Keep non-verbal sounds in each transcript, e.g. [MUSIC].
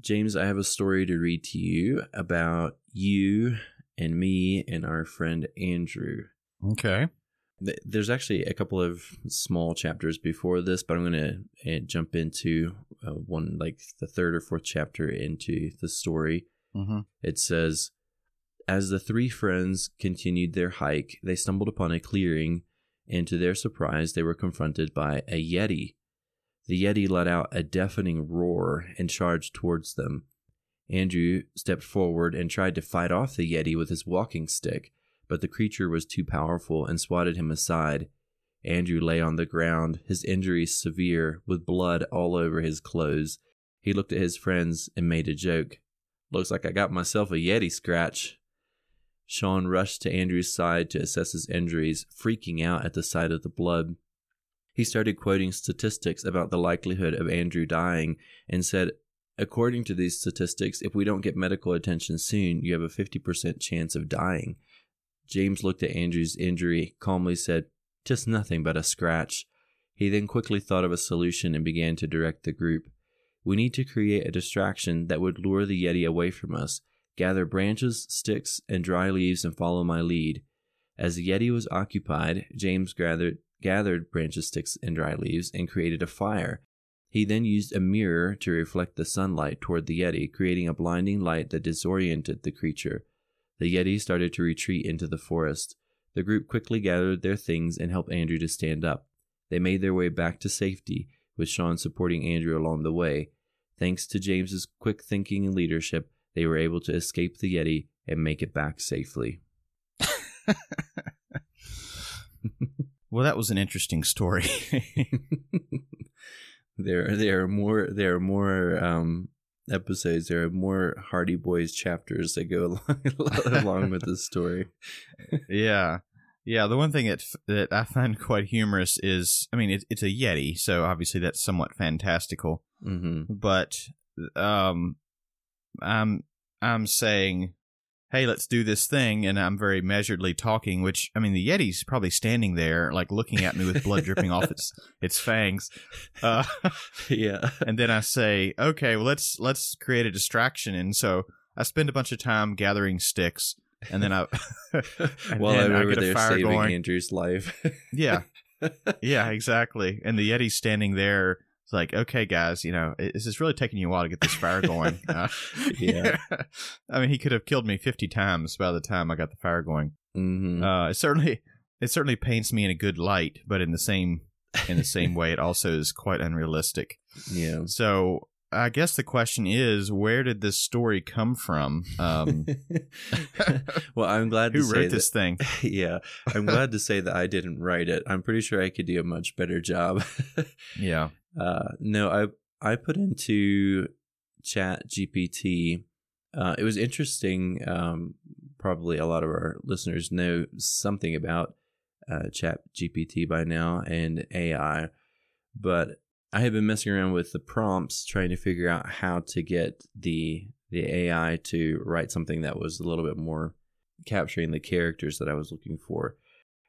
James, I have a story to read to you about you and me and our friend Andrew. Okay. There's actually a couple of small chapters before this, but I'm going to jump into uh, one, like the third or fourth chapter into the story. Mm-hmm. It says, As the three friends continued their hike, they stumbled upon a clearing, and to their surprise, they were confronted by a Yeti. The Yeti let out a deafening roar and charged towards them. Andrew stepped forward and tried to fight off the Yeti with his walking stick, but the creature was too powerful and swatted him aside. Andrew lay on the ground, his injuries severe, with blood all over his clothes. He looked at his friends and made a joke. Looks like I got myself a Yeti scratch. Sean rushed to Andrew's side to assess his injuries, freaking out at the sight of the blood. He started quoting statistics about the likelihood of Andrew dying and said, According to these statistics, if we don't get medical attention soon, you have a 50% chance of dying. James looked at Andrew's injury, calmly said, Just nothing but a scratch. He then quickly thought of a solution and began to direct the group. We need to create a distraction that would lure the Yeti away from us. Gather branches, sticks, and dry leaves and follow my lead. As the Yeti was occupied, James gathered, gathered branches, sticks, and dry leaves and created a fire. He then used a mirror to reflect the sunlight toward the Yeti, creating a blinding light that disoriented the creature. The Yeti started to retreat into the forest. The group quickly gathered their things and helped Andrew to stand up. They made their way back to safety, with Sean supporting Andrew along the way. Thanks to James's quick thinking and leadership, they were able to escape the Yeti and make it back safely. [LAUGHS] [LAUGHS] Well, that was an interesting story. [LAUGHS] there, there are more. There are more um, episodes. There are more Hardy Boys chapters that go along, [LAUGHS] along with this story. [LAUGHS] yeah. Yeah, the one thing that that I find quite humorous is, I mean, it, it's a Yeti, so obviously that's somewhat fantastical. hmm But um, I'm I'm saying, hey, let's do this thing, and I'm very measuredly talking. Which I mean, the Yeti's probably standing there, like looking at me with blood dripping off its [LAUGHS] its fangs. Uh, Yeah. [LAUGHS] and then I say, okay, well let's let's create a distraction, and so I spend a bunch of time gathering sticks, and then I [LAUGHS] and While then I'm I a there fire saving going. Andrew's life. Yeah, yeah, exactly. And the Yeti's standing there. It's like, okay, guys, you know, this is really taking you a while to get this fire going. [LAUGHS] Uh, [LAUGHS] Yeah. I mean, he could have killed me fifty times by the time I got the fire going. hmm Uh, it certainly, it certainly paints me in a good light, but in the same, in the same way, it also is quite unrealistic. Yeah. So I guess the question is, where did this story come from? Um, [LAUGHS] well, I'm glad to who say wrote that- this thing? yeah, I'm glad to say that I didn't write it. I'm pretty sure I could do a much better job. Yeah. Uh, no, I I put into Chat GPT. Uh, it was interesting. Um, probably a lot of our listeners know something about uh, Chat GPT by now and AI, but I had been messing around with the prompts, trying to figure out how to get the the AI to write something that was a little bit more capturing the characters that I was looking for.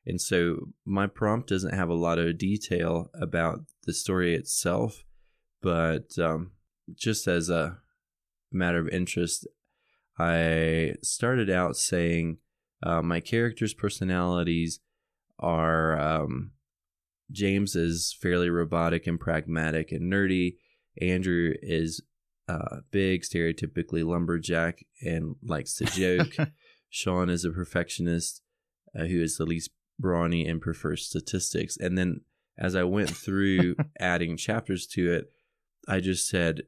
And so my prompt doesn't have a lot of detail about the story itself, but um, just as a matter of interest, I started out saying uh, my characters' personalities are um, James is fairly robotic and pragmatic and nerdy. Andrew is uh, big, stereotypically lumberjack and likes to joke. [LAUGHS] Sean is a perfectionist uh, who is the least brawny and prefers statistics. And then as I went through [LAUGHS] adding chapters to it, I just said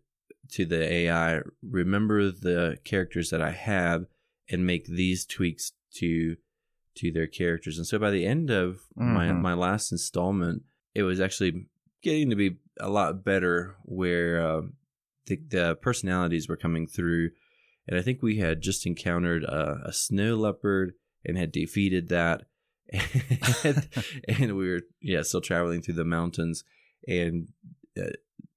to the AI, remember the characters that I have and make these tweaks to to their characters. And so by the end of my Mhm. my last installment, it was actually getting to be a lot better where um the, the personalities were coming through. And I think we had just encountered a, a snow leopard and had defeated that. [LAUGHS] and, and we were, yeah, still traveling through the mountains. And uh,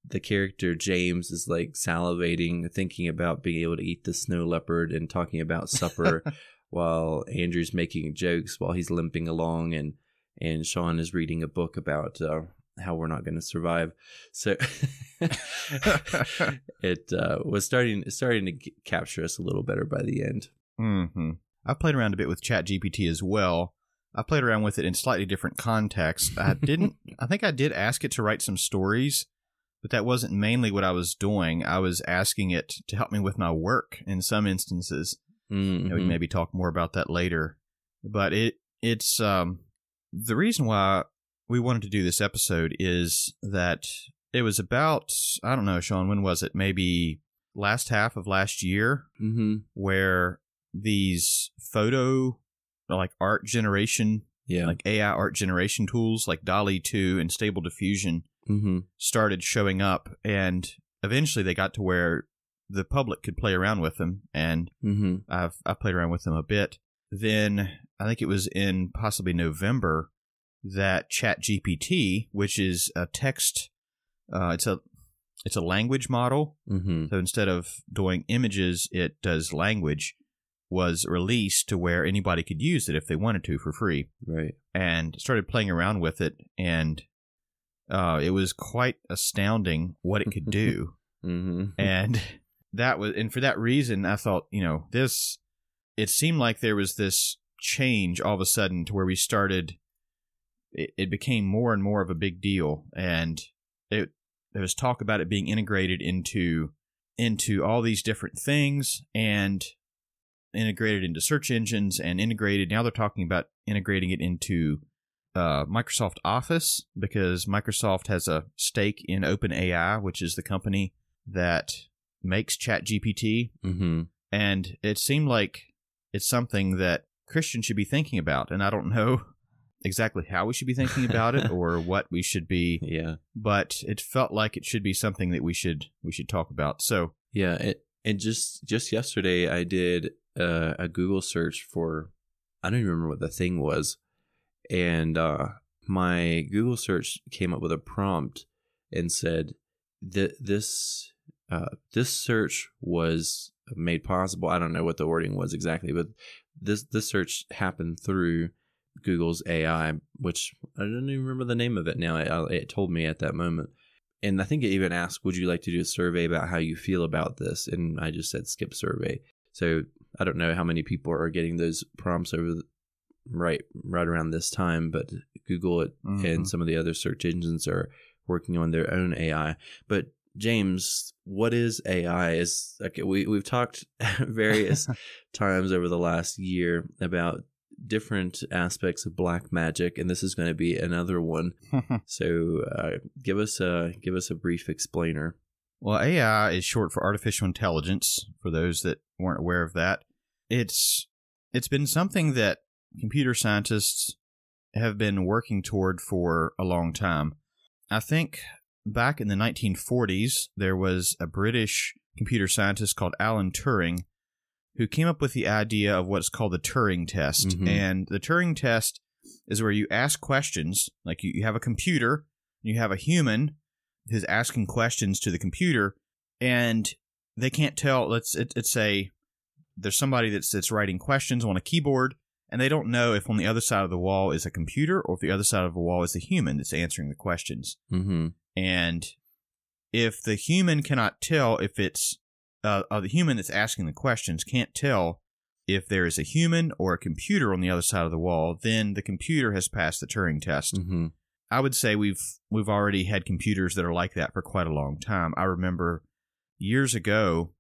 the character James is like salivating, thinking about being able to eat the snow leopard and talking about supper [LAUGHS] while Andrew's making jokes while he's limping along. And, and Sean is reading a book about uh, how we're not going to survive. So [LAUGHS] it uh, was starting starting to g- capture us a little better by the end. hmm I've played around a bit with ChatGPT as well. I played around with it in slightly different contexts. I [LAUGHS] didn't. I think I did ask it to write some stories, but that wasn't mainly what I was doing. I was asking it to help me with my work in some instances. Mhm. And we maybe talk more about that later. But it it's um the reason why we wanted to do this episode is that it was about I don't know, Sean, when was it? Maybe last half of last year Mhm. where these photo like art generation Yeah. like AI art generation tools like DALL-E 2 and Stable Diffusion hmm started showing up and eventually they got to where the public could play around with them and hmm I've I've played around with them a bit. Then I think it was in possibly November that ChatGPT, which is a text, uh, it's a it's a language model. hmm So instead of doing images, it does language. Was released to where anybody could use it if they wanted to for free, Right. and started playing around with it, and uh, it was quite astounding what it could [LAUGHS] do. Hmm and that was and for that reason i thought you know this it seemed like there was this change all of a sudden to where we started it, it became more and more of a big deal. And it there was talk about it being integrated into into all these different things. And integrated into search engines and integrated now they're talking about integrating it into uh, Microsoft Office because Microsoft has a stake in OpenAI, which is the company that makes ChatGPT, hmm and it seemed like it's something that Christians should be thinking about. And I don't know exactly how we should be thinking about it or [LAUGHS] what we should be, Yeah. but it felt like it should be something that we should we should talk about. So, Yeah. It, and just just yesterday, I did uh, a Google search for I don't even remember what the thing was, and uh, my Google search came up with a prompt and said that this uh, this search was made possible. I don't know what the wording was exactly, but this this search happened through Google's AI, which I don't even remember the name of it now. It, it told me at that moment. And I think it even asked, "Would you like to do a survey about how you feel about this?" And I just said, "Skip survey." So I don't know how many people are getting those prompts over the, right right around this time, but Google it Mhm. and some of the other search engines are working on their own AI. But James, what is AI? Is like we we've talked [LAUGHS] various [LAUGHS] times over the last year about different aspects of black magic, and this is going to be another one. [LAUGHS] So, uh, give us a give us a brief explainer. Well, AI is short for artificial intelligence. For those that weren't aware of that, it's it's been something that computer scientists have been working toward for a long time. I think back in the 1940s, there was a British computer scientist called Alan Turing who came up with the idea of what's called the Turing test. Mhm. And the Turing test is where you ask questions, like you, you have a computer, you have a human who's asking questions to the computer, and they can't tell. Let's it, it's say there's somebody that's that's writing questions on a keyboard, and they don't know if on the other side of the wall is a computer or if the other side of the wall is a human that's answering the questions. Mm-hmm. And if the human cannot tell if it's uh, uh, the human that's asking the questions can't tell if there is a human or a computer on the other side of the wall, then the computer has passed the Turing test. Mm-hmm. I would say we've we've already had computers that are like that for quite a long time. I remember years ago,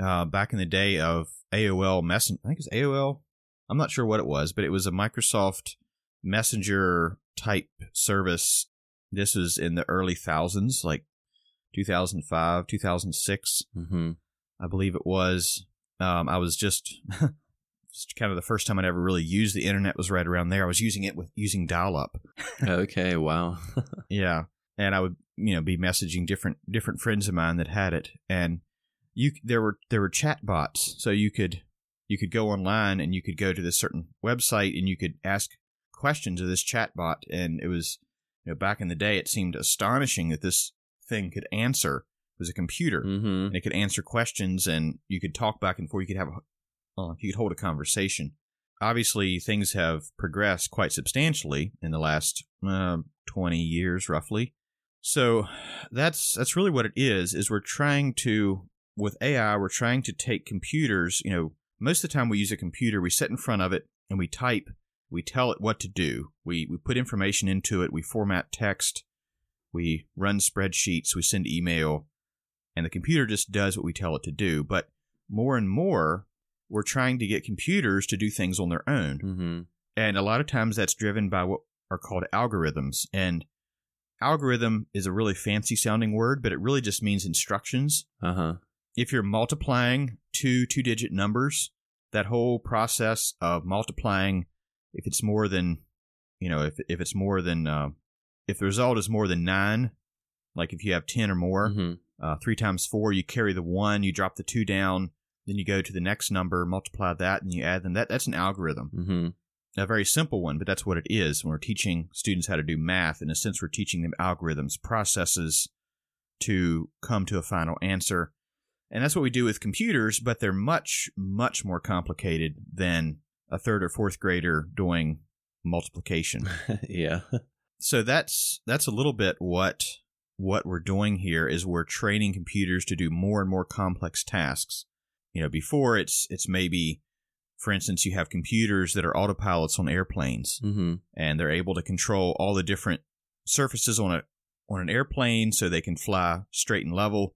uh, back in the day of AOL Messenger, I think it's AOL. I'm not sure what it was, but it was a Microsoft Messenger type service. This was in the early thousands, like 2005, 2006, Mm-hmm. I believe it was. Um, I was just, [LAUGHS] just kind of the first time I'd ever really used the internet was right around there. I was using it with using dial up. [LAUGHS] okay. Wow. [LAUGHS] Yeah, and I would you know be messaging different different friends of mine that had it, and you there were there were chat bots, so you could you could go online and you could go to this certain website and you could ask questions of this chat bot, and it was you know back in the day it seemed astonishing that this thing could answer. It was a computer mm-hmm. and it could answer questions and you could talk back and forth. You could have a, uh, you could hold a conversation. Obviously, things have progressed quite substantially in the last uh, 20 years, roughly. So that's that's really what it is. Is we're trying to with AI, we're trying to take computers. You know, most of the time we use a computer. We sit in front of it and we type. We tell it what to do. We we put information into it. We format text. We run spreadsheets. We send email, and the computer just does what we tell it to do. But more and more, we're trying to get computers to do things on their own. Mm-hmm. And a lot of times that's driven by what are called algorithms. And algorithm is a really fancy sounding word, but it really just means instructions. Uh huh. If you're multiplying two two digit numbers, that whole process of multiplying, if it's more than, you know, if, if it's more than, uh, if the result is more than nine, like if you have 10 or more, hmm uh, three times four, you carry the one, you drop the two down, then you go to the next number, multiply that, and you add them. That that's an algorithm, hmm a very simple one, but that's what it is. When we're teaching students how to do math, in a sense, we're teaching them algorithms, processes to come to a final answer, and that's what we do with computers. But they're much much more complicated than a third or fourth grader doing multiplication [LAUGHS] yeah. so that's that's a little bit what what we're doing here is we're training computers to do more and more complex tasks you know before it's it's maybe for instance you have computers that are autopilots on airplanes Mm-hmm. and they're able to control all the different surfaces on a on an airplane so they can fly straight and level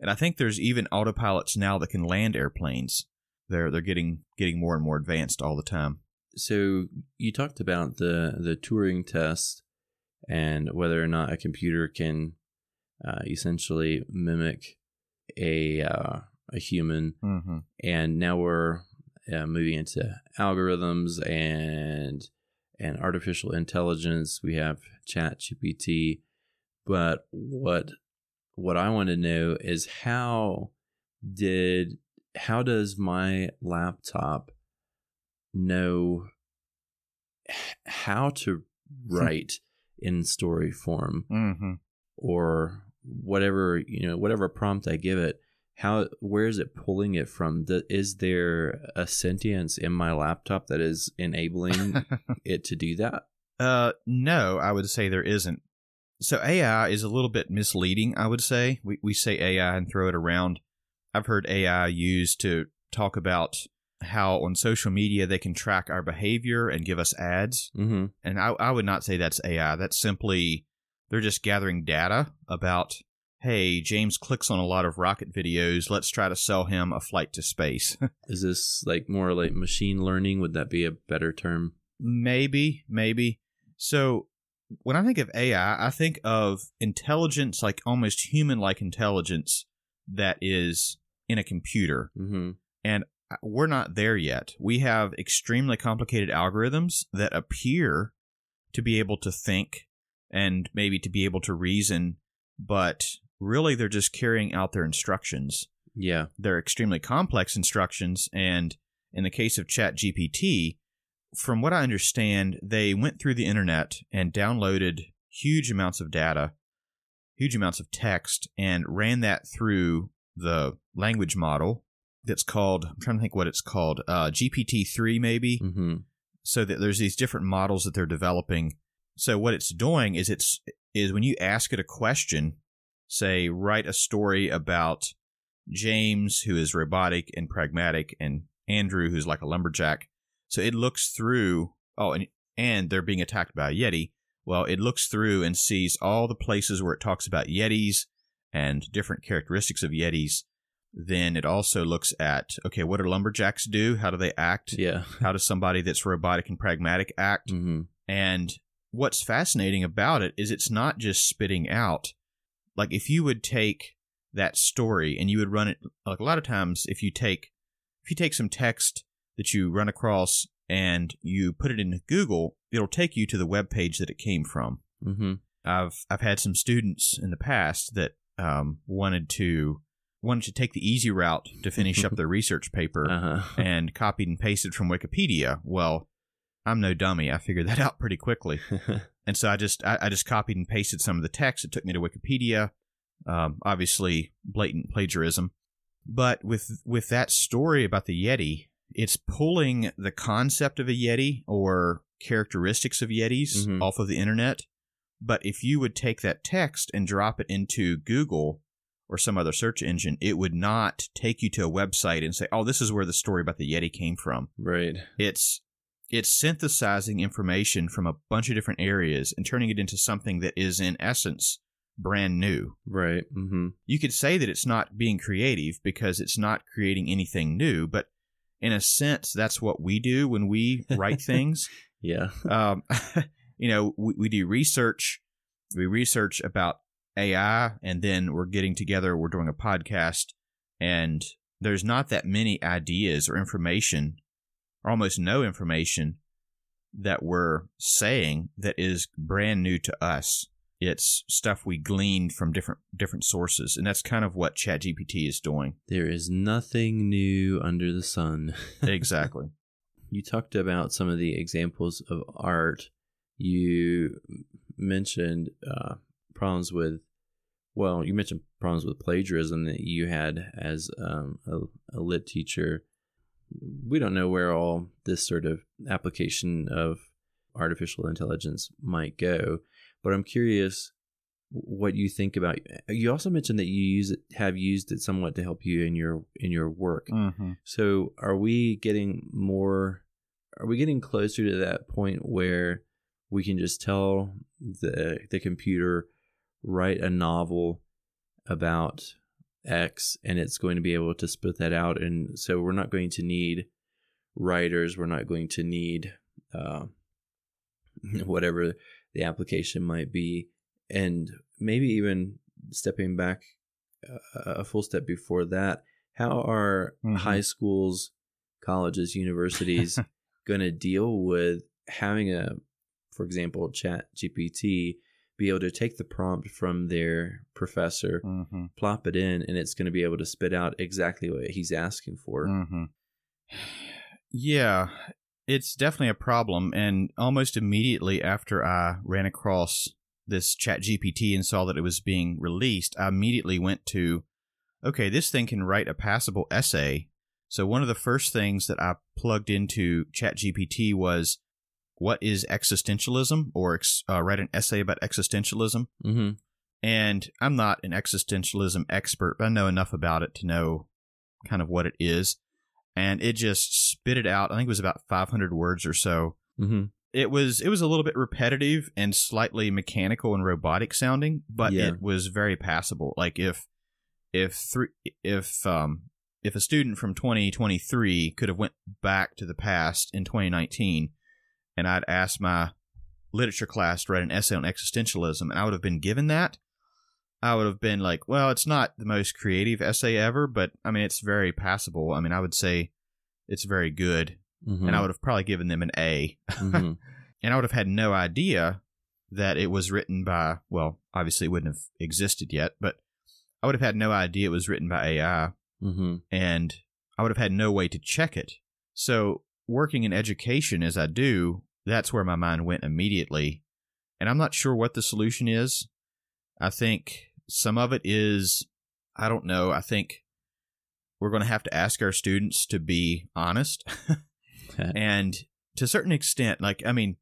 and i think there's even autopilots now that can land airplanes they're they're getting getting more and more advanced all the time So you talked about the the Turing test and whether or not a computer can uh, essentially mimic a uh, a human, mm-hmm. and now we're uh, moving into algorithms and and artificial intelligence. We have Chat GPT, but what what I want to know is how did how does my laptop know how to write in story form Mm-hmm. or whatever you know whatever prompt I give it how where is it pulling it from The, is there a sentience in my laptop that is enabling [LAUGHS] it to do that Uh, no, I would say there isn't. So AI is a little bit misleading. I would say we we say AI and throw it around. I've heard AI used to talk about how on social media they can track our behavior and give us ads. mm-hmm. And I, I would not say that's AI. That's simply they're just gathering data about. Hey, James clicks on a lot of rocket videos. Let's try to sell him a flight to space. [LAUGHS] is this like more like machine learning would that be a better term Maybe, maybe. So when I think of AI, I think of intelligence, like almost human like intelligence that is in a computer. mm-hmm. And we're not there yet. We have extremely complicated algorithms that appear to be able to think and maybe to be able to reason, but really they're just carrying out their instructions yeah they're extremely complex instructions and in the case of ChatGPT from what i understand they went through the internet and downloaded huge amounts of data huge amounts of text and ran that through the language model that's called i'm trying to think what it's called uh, gpt-3 maybe mm-hmm. so that there's these different models that they're developing. So what it's doing is it's is when you ask it a question, say write a story about James who is robotic and pragmatic and Andrew who's like a lumberjack. So it looks through oh and and they're being attacked by a yeti. Well, it looks through and sees all the places where it talks about yetis and different characteristics of yetis. Then it also looks at okay, what do lumberjacks do? How do they act? yeah how does somebody that's robotic and pragmatic act? mm-hmm. And what's fascinating about it is it's not just spitting out. Like if you would take that story and you would run it like a lot of times if you take if you take some text that you run across and you put it into Google, it'll take you to the web page that it came from. Mm-hmm. I've I've had some students in the past that um, wanted to wanted to take the easy route to finish up [LAUGHS] their research paper uh-huh and copied and pasted from Wikipedia. Well, I'm no dummy. I figured that [LAUGHS] out pretty quickly, [LAUGHS] and so I just I, I just copied and pasted some of the text. It took me to Wikipedia. Um, obviously, blatant plagiarism, but with with that story about the Yeti, it's pulling the concept of a Yeti or characteristics of Yetis Mhm. off of the internet, But if you would take that text and drop it into Google or some other search engine, it would not take you to a website and say, "Oh, this is where the story about the Yeti came from." Right. It's it's synthesizing information from a bunch of different areas and turning it into something that is in essence brand new. Right. Mm-hmm. You could say that it's not being creative because it's not creating anything new, but in a sense, that's what we do when we [LAUGHS] write things. Yeah. Um, [LAUGHS] you know, we, we do research. We research about AI, and then we're getting together. We're doing a podcast, and there's not that many ideas or information, or almost no information that we're saying that is brand new to us. It's stuff we gleaned from different different sources, and that's kind of what ChatGPT is doing. There is nothing new under the sun. [LAUGHS] Exactly. You talked about some of the examples of art. You mentioned uh, problems with, well, you mentioned problems with plagiarism that you had as um, a, a lit teacher. We don't know where all this sort of application of artificial intelligence might go, but I'm curious what you think about. You also mentioned that you use it, have used it somewhat to help you in your in your work. mm-hmm. So are we getting more are we getting closer to that point where we can just tell the the computer write a novel about X and it's going to be able to spit that out. And so we're not going to need writers, we're not going to need uh, [LAUGHS] whatever the application might be. And maybe even stepping back a, a full step before that how are Mhm. high schools colleges universities [LAUGHS] going to deal with having a for example chat gpt be able to take the prompt from their professor Mm-hmm. plop it in and it's going to be able to spit out exactly what he's asking for Mm-hmm. Yeah, it's definitely a problem. And almost immediately after I ran across this Chat GPT and saw that it was being released, I immediately went to, okay, this thing can write a passable essay. So one of the first things that I plugged into Chat GPT was, what is existentialism? Or ex- uh, write an essay about existentialism. mm-hmm. And I'm not an existentialism expert, but I know enough about it to know kind of what it is. And it just spit it out. I think it was about 500 words or so. Mm-hmm. It was it was a little bit repetitive and slightly mechanical and robotic sounding, but Yeah. it was very passable. Like if if three if um if a student from 2023 could have went back to the past in 2019 and I'd asked my literature class to write an essay on existentialism and I would have been given that, I would have been like, well, it's not the most creative essay ever, but I mean, it's very passable. I mean, I would say it's very good. Mm-hmm. And I would have probably given them an A. Mhm. [LAUGHS] And I would have had no idea that it was written by, well, obviously it wouldn't have existed yet, but I would have had no idea it was written by AI Mhm. and I would have had no way to check it. So, working in education as I do, that's where my mind went immediately. And I'm not sure what the solution is. I think some of it is, I don't know, I think we're going to have to ask our students to be honest. [LAUGHS] and to a certain extent, like, I mean,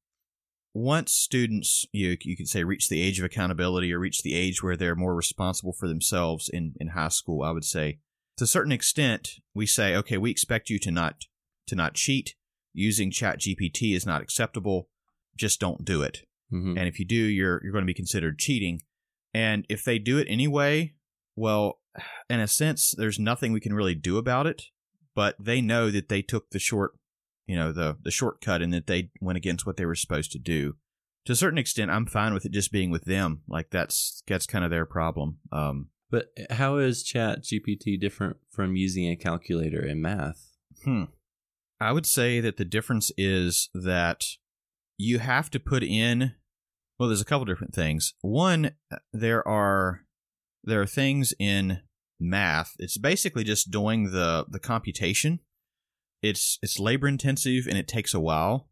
once students, you, you could say, reach the age of accountability or reach the age where they're more responsible for themselves in, in high school, I would say, to a certain extent, we say, okay, we expect you to not to not cheat. Using Chat GPT is not acceptable. Just don't do it. Mhm. And if you do, you're you're going to be considered cheating. And if they do it anyway, well, in a sense, there's nothing we can really do about it. But they know that they took the short, you know, the the shortcut, and that they went against what they were supposed to do. To a certain extent, I'm fine with it just being with them. Like that's that's kind of their problem. Um, But how is Chat GPT different from using a calculator in math? Hmm. I would say that the difference is that you have to put in well there's a couple different things. One there are there are things in math. It's basically just doing the the computation. It's it's labor intensive and it takes a while.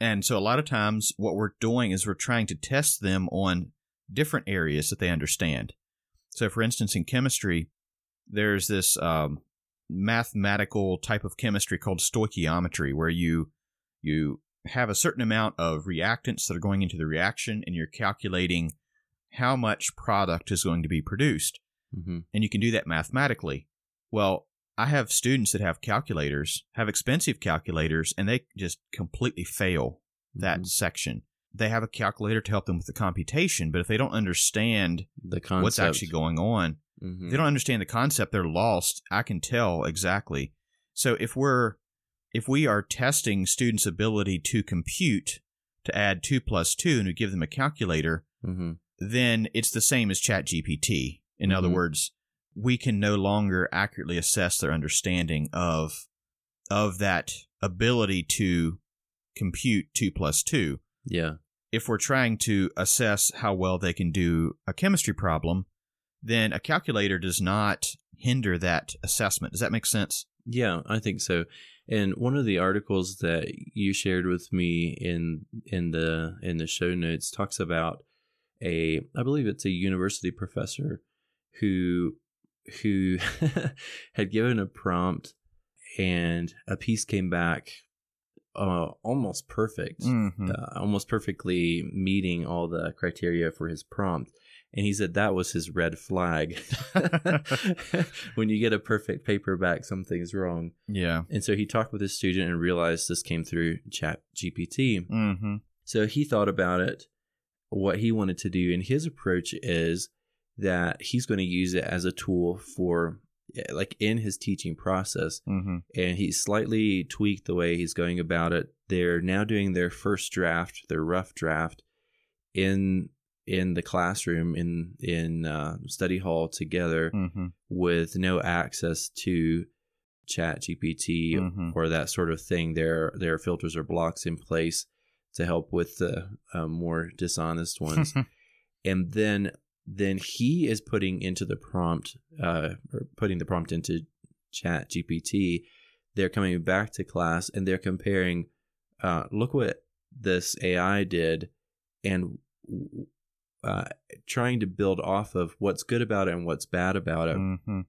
And so a lot of times what we're doing is we're trying to test them on different areas that they understand. So for instance in chemistry there's this um, mathematical type of chemistry called stoichiometry where you you have a certain amount of reactants that are going into the reaction and you're calculating how much product is going to be produced. hmm And you can do that mathematically. Well, I have students that have calculators, have expensive calculators, and they just completely fail that Mhm. section. They have a calculator to help them with the computation, but if they don't understand the concept. what's actually going on, Mhm. they don't understand the concept, they're lost. I can tell exactly. So if we're if we are testing students' ability to compute to add two plus two and we give them a calculator, Mhm. then it's the same as ChatGPT. In other Mhm. words, we can no longer accurately assess their understanding of of that ability to compute two plus two. Yeah. If we're trying to assess how well they can do a chemistry problem, then a calculator does not hinder that assessment. Does that make sense? Yeah, I think so. And one of the articles that you shared with me in in the in the show notes talks about a I believe it's a university professor who who [LAUGHS] had given a prompt and a piece came back uh, almost perfect, Mm-hmm. uh, almost perfectly meeting all the criteria for his prompt. And he said that was his red flag. [LAUGHS] [LAUGHS] when you get a perfect paper back, something's wrong. yeah. And so he talked with his student and realized this came through Chat GPT. Mm-hmm. So he thought about it, what he wanted to do, and his approach is that he's going to use it as a tool for like in his teaching process Mm-hmm. and he slightly tweaked the way he's going about it. They're now doing their first draft, their rough draft, in in the classroom in in uh, study hall together Mm-hmm. with no access to Chat GPT Mhm. or that sort of thing. There there are filters or blocks in place to help with the uh, more dishonest ones [LAUGHS] and then then he is putting into the prompt uh or putting the prompt into chat gpt they're coming back to class and they're comparing uh look what this ai did and uh trying to build off of what's good about it and what's bad about it mm-hmm.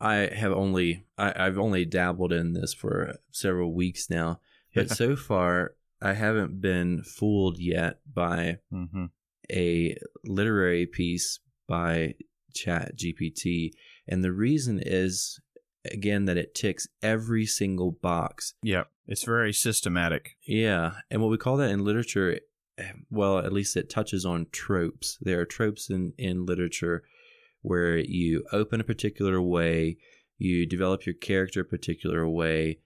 i have only I, i've only dabbled in this for several weeks now but [LAUGHS] so far i haven't been fooled yet by Mm-hmm. A literary piece by chat gpt and the reason is again that it ticks every single box Yeah. It's very systematic. yeah and what we call that in literature well at least it touches on tropes there are tropes in in literature where you open a particular way you develop your character a particular way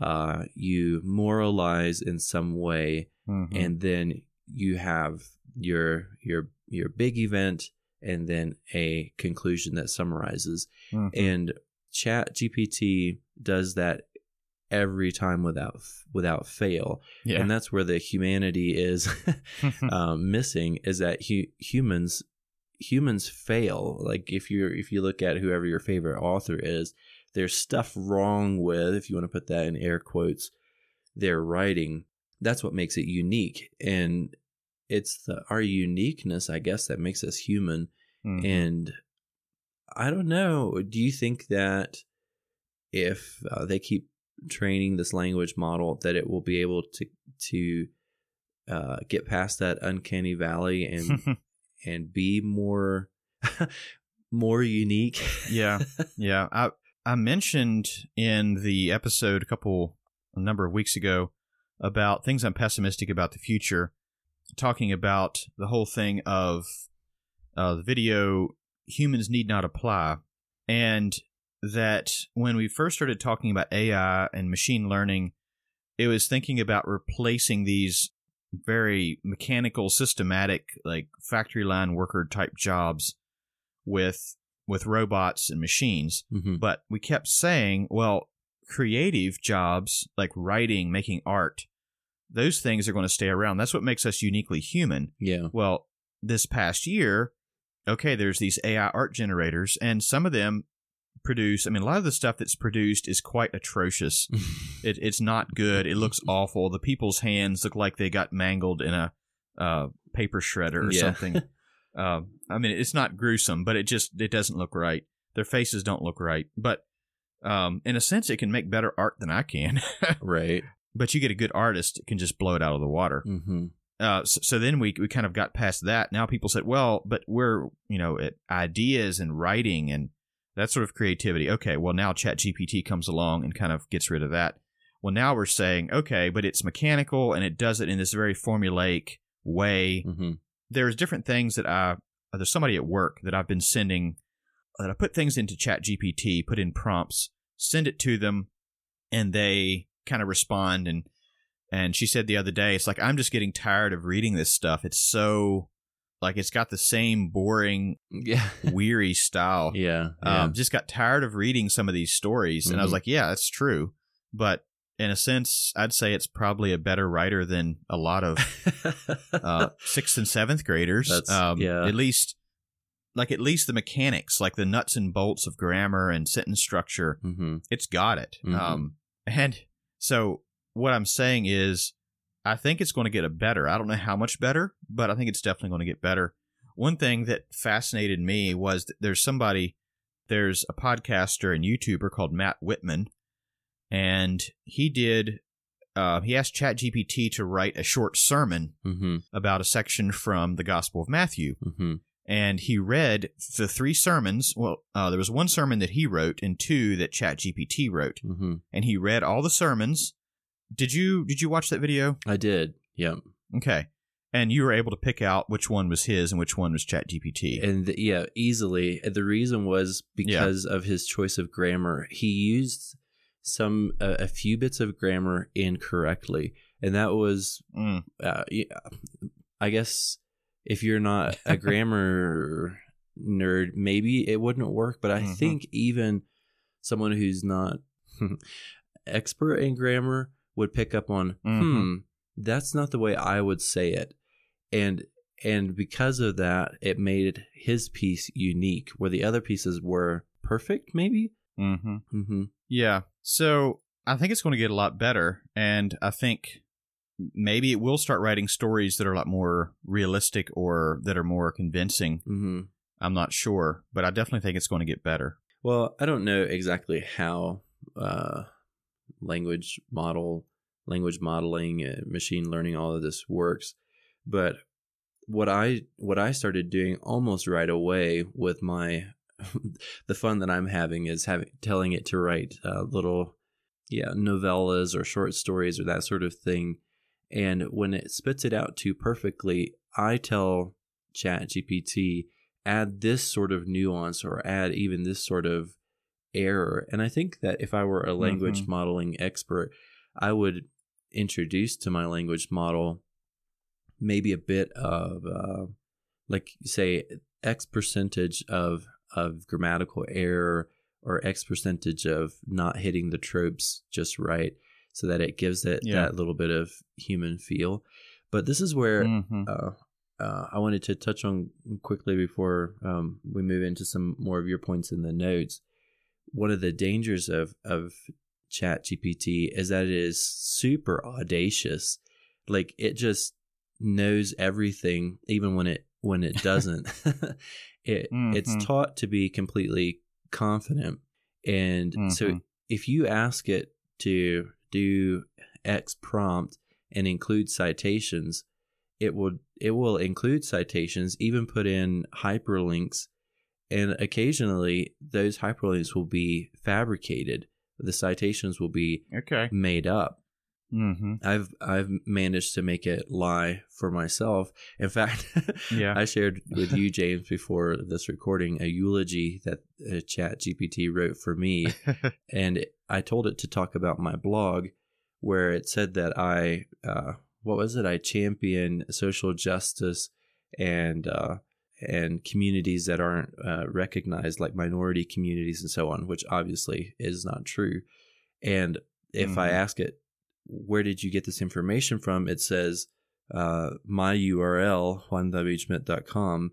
uh, you moralize in some way Mhm. and then you have your your your big event and then a conclusion that summarizes. Mhm. and chat gpt does that every time without without fail. Yeah. and that's where the humanity is [LAUGHS] [LAUGHS] um, missing is that hu- humans humans fail. Like if you're if you look at whoever your favorite author is there's stuff wrong with if you want to put that in air quotes their writing. That's what makes it unique. And it's the our uniqueness i guess that makes us human Mhm. and i don't know do you think that if uh, they keep training this language model that it will be able to to uh, get past that uncanny valley and [LAUGHS] and be more [LAUGHS] more unique yeah. Yeah. I I mentioned in the episode a couple a number of weeks ago about things I'm pessimistic about the future, talking about the whole thing of uh, the video humans need not apply, and that when we first started talking about AI and machine learning, it was thinking about replacing these very mechanical, systematic, like factory line worker type jobs with with robots and machines. Mhm. But we kept saying, well, creative jobs like writing, making art, those things are going to stay around. That's what makes us uniquely human. yeah Well, this past year, okay, there's these AI art generators, and some of them produce. I mean, a lot of the stuff that's produced is quite atrocious. [LAUGHS] It, it's not good. It looks awful. The people's hands look like they got mangled in a uh, paper shredder or Yeah. something. Um, [LAUGHS] I mean, it's not gruesome, but it just it doesn't look right. Their faces don't look right. But um, in a sense, it can make better art than I can. [LAUGHS] right but you get a good artist, can just blow it out of the water. hmm uh, so, so then we we kind of got past that. Now people said, well, but we're you know at ideas and writing and that sort of creativity. Okay, well now Chat GPT comes along and kind of gets rid of that. Well, now we're saying, okay, but it's mechanical and it does it in this very formulaic way. Mm-hmm. There's different things that I there's somebody at work that I've been sending that I put things into Chat GPT, put in prompts, send it to them, and they kind of respond and and she said the other day, it's like I'm just getting tired of reading this stuff. It's so like it's got the same boring, Yeah. [LAUGHS] weary style. yeah. yeah. Um, just got tired of reading some of these stories, and I was Mhm. like, yeah, that's true. But in a sense, I'd say it's probably a better writer than a lot of [LAUGHS] uh, sixth and seventh graders. Um, yeah. At least, like at least the mechanics, like the nuts and bolts of grammar and sentence structure, hmm it's got it. Mhm. Um, and so what I'm saying is, I think it's going to get a better. I don't know how much better, but I think it's definitely going to get better. One thing that fascinated me was that there's somebody, there's a podcaster and YouTuber called Matt Whitman, and he did, uh, he asked ChatGPT to write a short sermon hmm about a section from the Gospel of Matthew hmm and he read the three sermons. Well, uh, there was one sermon that he wrote and two that ChatGPT wrote, hmm and he read all the sermons. Did you did you watch that video? I did. Yep. Okay, and you were able to pick out which one was his and which one was ChatGPT. And th- yeah, easily. And The reason was because of his choice of grammar. He used some a, a few bits of grammar incorrectly, and that was, Mm, uh, yeah, I guess, if you're not a [LAUGHS] grammar nerd, maybe it wouldn't work. But I Mhm. think even someone who's not [LAUGHS] expert in grammar would pick up on, Mhm. hmm, that's not the way I would say it, and and because of that, it made his piece unique, where the other pieces were perfect, maybe. hmm hmm Yeah. So I think it's going to get a lot better, and I think maybe it will start writing stories that are a lot more realistic or that are more convincing. hmm I'm not sure, but I definitely think it's going to get better. Well, I don't know exactly how uh, language model, language modeling, uh, machine learning, all of this works, but what I what I started doing almost right away with my [LAUGHS] the fun that I'm having is having telling it to write uh, little yeah novellas or short stories or that sort of thing, and when it spits it out too perfectly, I tell ChatGPT, add this sort of nuance or add even this sort of error. And I think that if I were a language Mhm. modeling expert, I would introduce to my language model maybe a bit of uh, like say x percentage of of grammatical error or x percentage of not hitting the tropes just right so that it gives it Yeah. that little bit of human feel but this is where Mhm. uh, uh, I wanted to touch on quickly before um, we move into some more of your points in the notes. One of the dangers of of Chat GPT is that it is super audacious. Like it just knows everything, even when it when it [LAUGHS] doesn't. [LAUGHS] it Mhm. it's taught to be completely confident, and so Mhm. if you ask it to do X prompt and include citations, it will it will include citations, even put in hyperlinks, and occasionally those hyperlinks will be fabricated. The citations will be Okay. made up. Mm-hmm. I've I've managed to make it lie for myself. In fact, [LAUGHS] Yeah. I shared with you, [LAUGHS] James, before this recording, a eulogy that uh, Chat GPT wrote for me, [LAUGHS] and I told it to talk about my blog, where it said that I, uh, what was it? I champion social justice and uh, and communities that aren't uh, recognized, like minority communities and so on, which obviously is not true. And if I Mhm. ask it, where did you get this information from? It says uh, my URL, juandavidschmidt.com,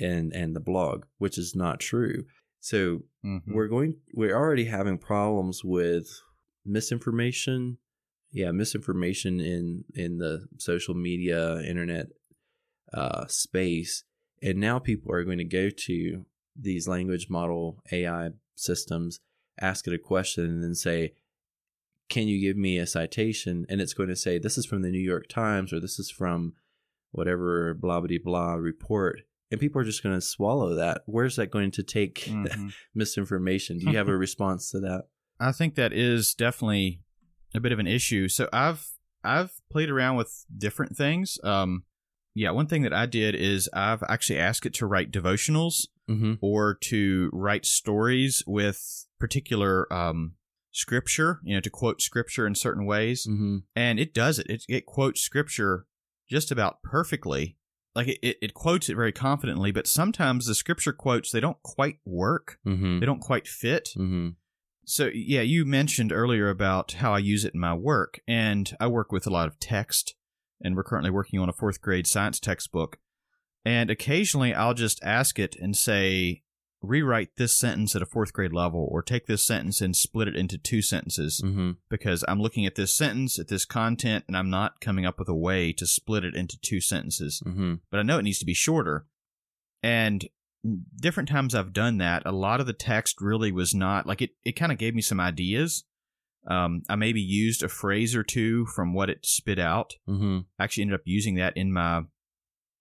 and and the blog, which is not true. So Mhm. we're going we're already having problems with misinformation yeah misinformation in in the social media internet uh space and now people are going to go to these language model ai systems ask it a question and then say can you give me a citation and it's going to say this is from the new york times or this is from whatever blah blah blah report, and people are just going to swallow that. Where's that going to take Mhm. [LAUGHS] misinformation? Do you have a [LAUGHS] response to that? I think that is definitely a bit of an issue. So I've I've played around with different things. Um, yeah, one thing that I did is I've actually asked it to write devotionals Mm-hmm. or to write stories with particular um, scripture, you know, to quote scripture in certain ways, Mm-hmm. and it does it. It, it quotes scripture just about perfectly. Like it, it, it quotes it very confidently, but sometimes the scripture quotes they don't quite work. Mm-hmm. They don't quite fit. Mm-hmm. So, yeah, you mentioned earlier about how I use it in my work, and I work with a lot of text, and we're currently working on a fourth grade science textbook. And occasionally I'll just ask it and say, rewrite this sentence at a fourth grade level, or take this sentence and split it into two sentences, Mm-hmm. because I'm looking at this sentence, at this content, and I'm not coming up with a way to split it into two sentences Mm-hmm. but I know it needs to be shorter. And different times I've done that, a lot of the text really was not like it, it kind of gave me some ideas. Um, I maybe used a phrase or two from what it spit out. Mm-hmm. I actually ended up using that in my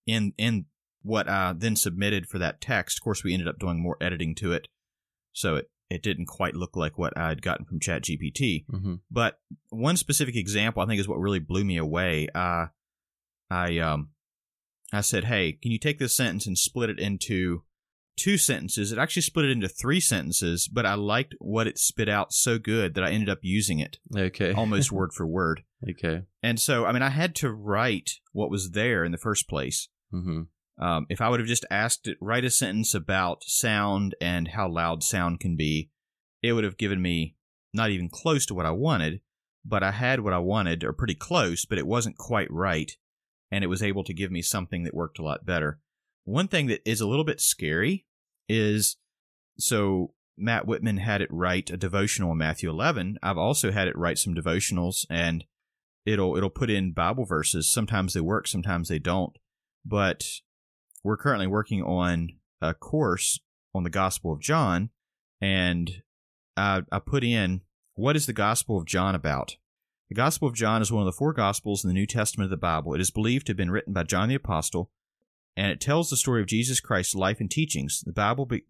in in what I then submitted for that text. Of course, we ended up doing more editing to it, so it it didn't quite look like what I had gotten from ChatGPT. Mm-hmm. But one specific example, I think, is what really blew me away. Uh, I um, I said, "Hey, can you take this sentence and split it into two sentences?" It actually split it into three sentences, but I liked what it spit out so good that I ended up using it Okay. almost [LAUGHS] word for word. okay. And so, I mean, I had to write what was there in the first place. Mm-hmm. Um, if I would have just asked it, write a sentence about sound and how loud sound can be, it would have given me not even close to what I wanted, but I had what I wanted, or pretty close, but it wasn't quite right. And it was able to give me something that worked a lot better. One thing that is a little bit scary is so Matt Whitman had it write a devotional in Matthew 11. I've also had it write some devotionals and it'll it'll put in Bible verses. Sometimes they work, sometimes they don't. But we're currently working on a course on the Gospel of John, and I, I put in what is the Gospel of John about? The Gospel of John is one of the four Gospels in the New Testament of the Bible. It is believed to have been written by John the Apostle, and it tells the story of Jesus Christ's life and teachings. The Bible, be-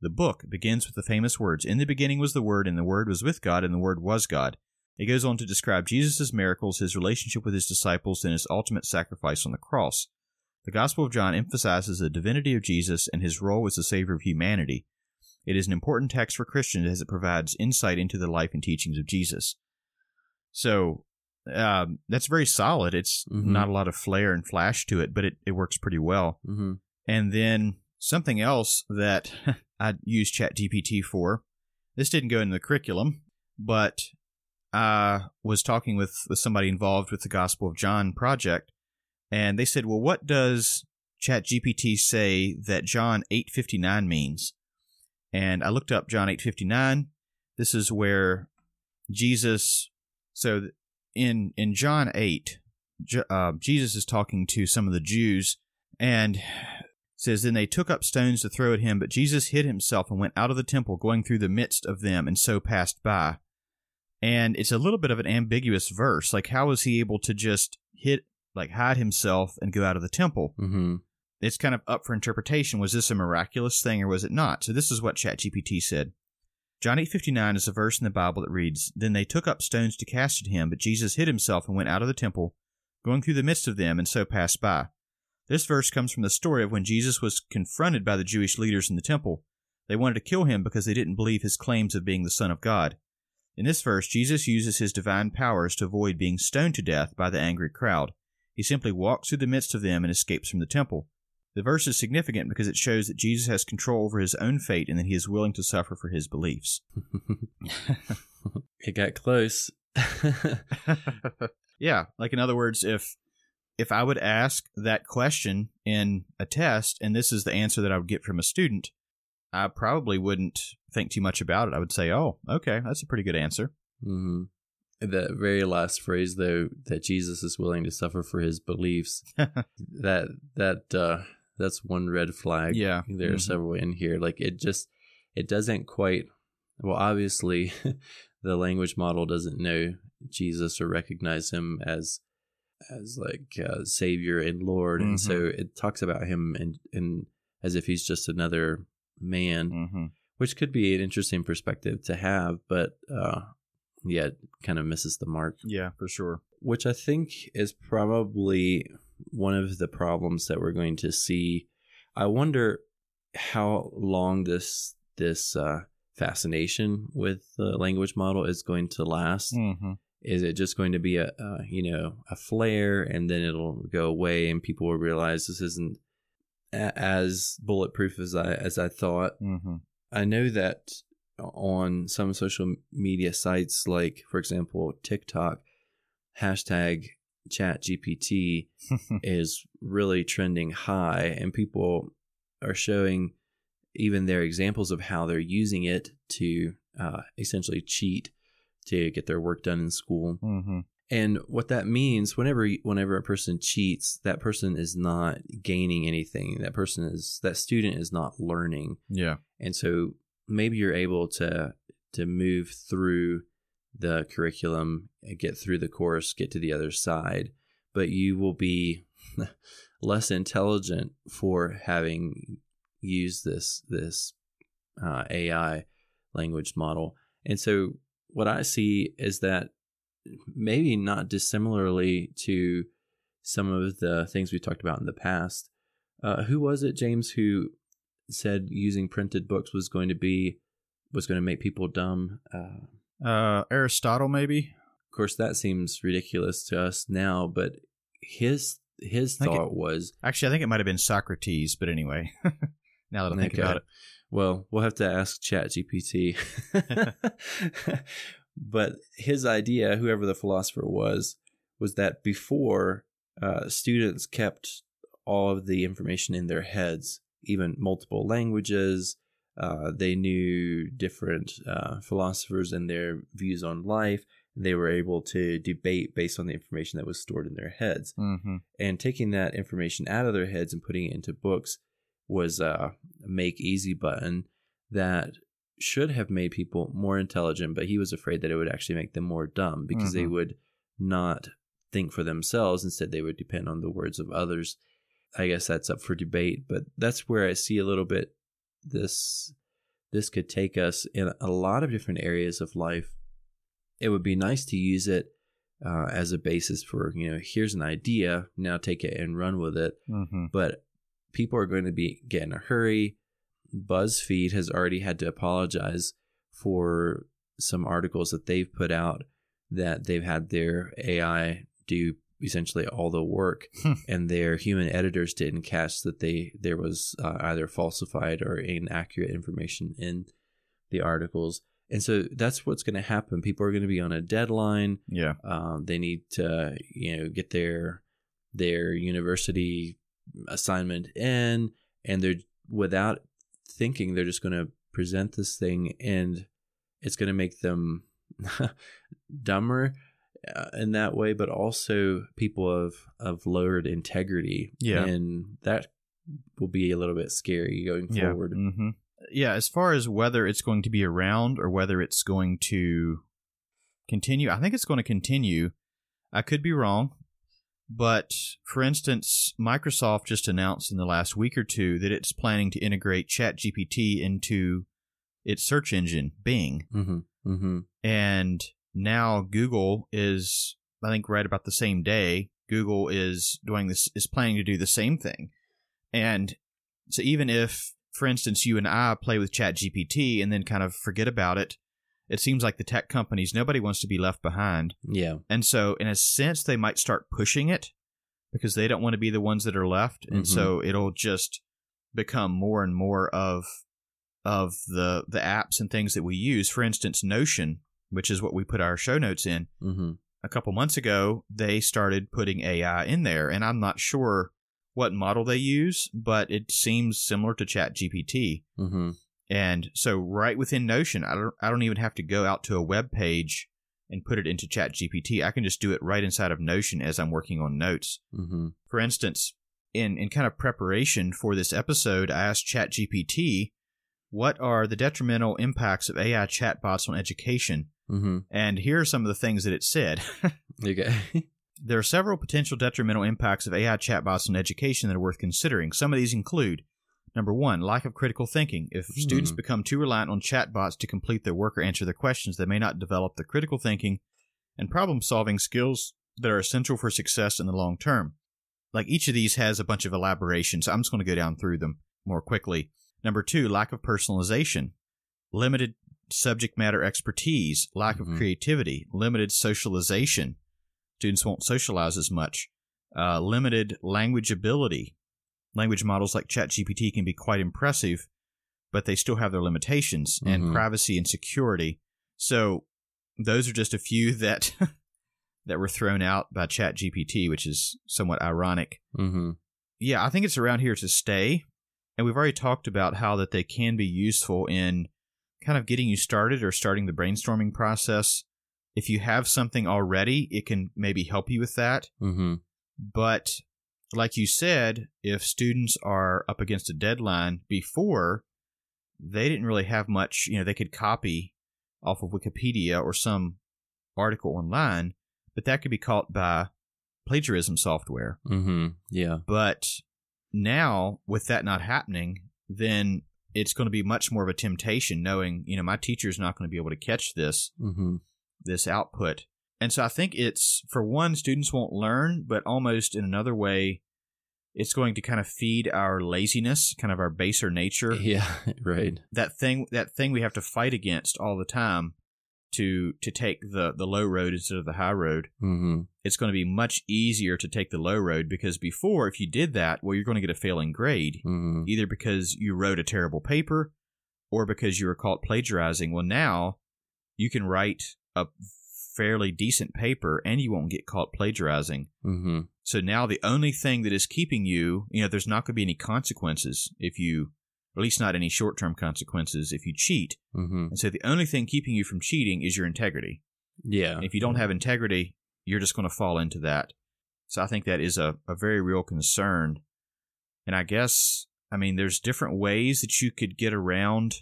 the book, begins with the famous words: "In the beginning was the Word, and the Word was with God, and the Word was God." It goes on to describe Jesus' miracles, his relationship with his disciples, and his ultimate sacrifice on the cross. The Gospel of John emphasizes the divinity of Jesus and his role as the Savior of humanity. It is an important text for Christians as it provides insight into the life and teachings of Jesus. So, um, that's very solid. It's Mhm. not a lot of flair and flash to it, but it, it works pretty well. Mm-hmm. And then something else that [LAUGHS] I used ChatGPT for. This didn't go in the curriculum, but I was talking with, with somebody involved with the Gospel of John project, and they said, "Well, what does ChatGPT say that John eight fifty nine means?" And I looked up John eight fifty nine. This is where Jesus. So in in John eight, uh, Jesus is talking to some of the Jews, and says, Then they took up stones to throw at him, but Jesus hid himself and went out of the temple, going through the midst of them, and so passed by. And it's a little bit of an ambiguous verse. Like, how was he able to just hit, like, hide himself and go out of the temple? Mm-hmm. It's kind of up for interpretation. Was this a miraculous thing or was it not? So this is what ChatGPT said. John 8:59 is a verse in the Bible that reads, "Then they took up stones to cast at him, but Jesus hid himself and went out of the temple, going through the midst of them, and so passed by." This verse comes from the story of when Jesus was confronted by the Jewish leaders in the temple. They wanted to kill him because they didn't believe his claims of being the Son of God. In this verse, Jesus uses his divine powers to avoid being stoned to death by the angry crowd. He simply walks through the midst of them and escapes from the temple. The verse is significant because it shows that Jesus has control over his own fate and that he is willing to suffer for his beliefs. [LAUGHS] [LAUGHS] it got close. [LAUGHS] yeah, like in other words, if if I would ask that question in a test and this is the answer that I would get from a student, I probably wouldn't think too much about it. I would say, "Oh, okay, that's a pretty good answer." hmm That very last phrase, though, that Jesus is willing to suffer for his beliefs, [LAUGHS] that that uh, that's one red flag. Yeah. there are Mhm. several in here. Like it just it doesn't quite. Well, obviously, [LAUGHS] the language model doesn't know Jesus or recognize him as as like uh, savior and lord and so it talks about him and and as if he's just another man Mm-hmm. which could be an interesting perspective to have but uh yeah it kind of misses the mark Yeah, for sure. which I think is probably one of the problems that we're going to see. I wonder how long this this uh, fascination with the language model is going to last. Mm-hmm. Is it just going to be a, a you know a flare and then it'll go away and people will realize this isn't a- as bulletproof as I as I thought? Mm-hmm. I know that on some social media sites, like for example TikTok, hashtag Chat GPT [LAUGHS] is really trending high, and people are showing even their examples of how they're using it to uh, essentially cheat to get their work done in school. mm-hmm. And what that means, whenever whenever a person cheats, that person is not gaining anything. That person is that student is not learning Yeah. and so maybe you're able to to move through the curriculum and get through the course get to the other side but you will be [LAUGHS] less intelligent for having used this this uh, ai language model. And so what i see is that maybe not dissimilarly to some of the things we talked about in the past uh, who was it james who said using printed books was going to be was going to make people dumb. Uh, Uh, Aristotle, maybe. of course, that seems ridiculous to us now, but his his thought was Actually, I think it might have been Socrates, but anyway. [LAUGHS] now that I think Okay. about it. well, we'll have to ask ChatGPT. [LAUGHS] but his idea, whoever the philosopher was, was that before uh, students kept all of the information in their heads, even multiple languages. Uh, they knew different uh, philosophers and their views on life. They were able to debate based on the information that was stored in their heads. Mm-hmm. And taking that information out of their heads and putting it into books was a make easy button that should have made people more intelligent, but he was afraid that it would actually make them more dumb because they Mhm. would not think for themselves. Instead, they would depend on the words of others. I guess that's up for debate, but that's where I see a little bit this this could take us in a lot of different areas of life. It would be nice to use it uh, as a basis for you know here's an idea now take it and run with it Mm-hmm. but people are going to be get in a hurry buzzfeed has already had to apologize for some articles that they've put out that they've had their ai do essentially all the work [LAUGHS] Hmm. and their human editors didn't catch that they there was uh, either falsified or inaccurate information in the articles and so that's what's going to happen people are going to be on a deadline Yeah. um, they need to you know get their their university assignment in and they're without thinking they're just going to present this thing and it's going to make them [LAUGHS] dumber uh, in that way but also people of of lowered integrity Yeah. and that will be a little bit scary going Yeah. forward hmm Yeah. As far as whether it's going to be around or whether it's going to continue, I think it's going to continue. I could be wrong. But for instance, Microsoft just announced in the last week or two that it's planning to integrate ChatGPT into its search engine, Bing. mm-hmm. Mm-hmm. And now Google is, I think, right about the same day. Google is doing this, is planning to do the same thing. And so even if, for instance, you and I play with ChatGPT and then kind of forget about it, it seems like the tech companies, nobody wants to be left behind. yeah And so, in a sense, they might start pushing it because they don't want to be the ones that are left. And Mhm. so it'll just become more and more of of the the apps and things that we use. For instance, Notion, which is what we put our show notes in. mm-hmm. A couple months ago, they started putting AI in there, and I'm not sure what model they use, but it seems similar to ChatGPT. Mm-hmm. And so right within Notion, I don't I don't even have to go out to a web page and put it into ChatGPT. I can just do it right inside of Notion as I'm working on notes. Mm-hmm. For instance, in in kind of preparation for this episode, I asked ChatGPT, "What are the detrimental impacts of AI chatbots on education?" Mm-hmm. And here are some of the things that it said. [LAUGHS] Okay. [LAUGHS] There are several potential detrimental impacts of AI chatbots on education that are worth considering. Some of these include number one, lack of critical thinking. If Hmm. students become too reliant on chatbots to complete their work or answer their questions, they may not develop the critical thinking and problem solving skills that are essential for success in the long term. Like each of these has a bunch of elaborations. I'm just going to go down through them more quickly. Number two, lack of personalization, limited subject matter expertise, lack Mhm. of creativity, limited socialization. Students won't socialize as much. Uh, limited language ability. Language models like ChatGPT can be quite impressive, but they still have their limitations and Mhm. privacy and security. So those are just a few [LAUGHS] that that were thrown out by ChatGPT, which is somewhat ironic. Mm-hmm. Yeah, I think it's around here to stay. And we've already talked about how that they can be useful in kind of getting you started or starting the brainstorming process. If you have something already, it can maybe help you with that. Mm-hmm. But like you said, if students are up against a deadline before, they didn't really have much, you know, they could copy off of Wikipedia or some article online, but that could be caught by plagiarism software. Mm-hmm. Yeah. But now, with that not happening, then it's going to be much more of a temptation knowing, you know, my teacher's not going to be able to catch this Mm-hmm. this output. And so I think it's for one, students won't learn, but almost in another way, it's going to kind of feed our laziness, kind of our baser nature. [LAUGHS] Yeah. [LAUGHS] Right. That thing that thing we have to fight against all the time to to take the, the low road instead of the high road. Mm-hmm. It's going to be much easier to take the low road because before if you did that, well you're going to get a failing grade. Mm-hmm. Either because you wrote a terrible paper or because you were caught plagiarizing. Well now you can write a fairly decent paper and you won't get caught plagiarizing. Mm-hmm. So now the only thing that is keeping you, you know, there's not going to be any consequences if you, at least not any short term consequences if you cheat. Mm-hmm. And so the only thing keeping you from cheating is your integrity. Yeah. And if you don't have integrity, you're just going to fall into that. So I think that is a, a very real concern. And I guess, I mean, there's different ways that you could get around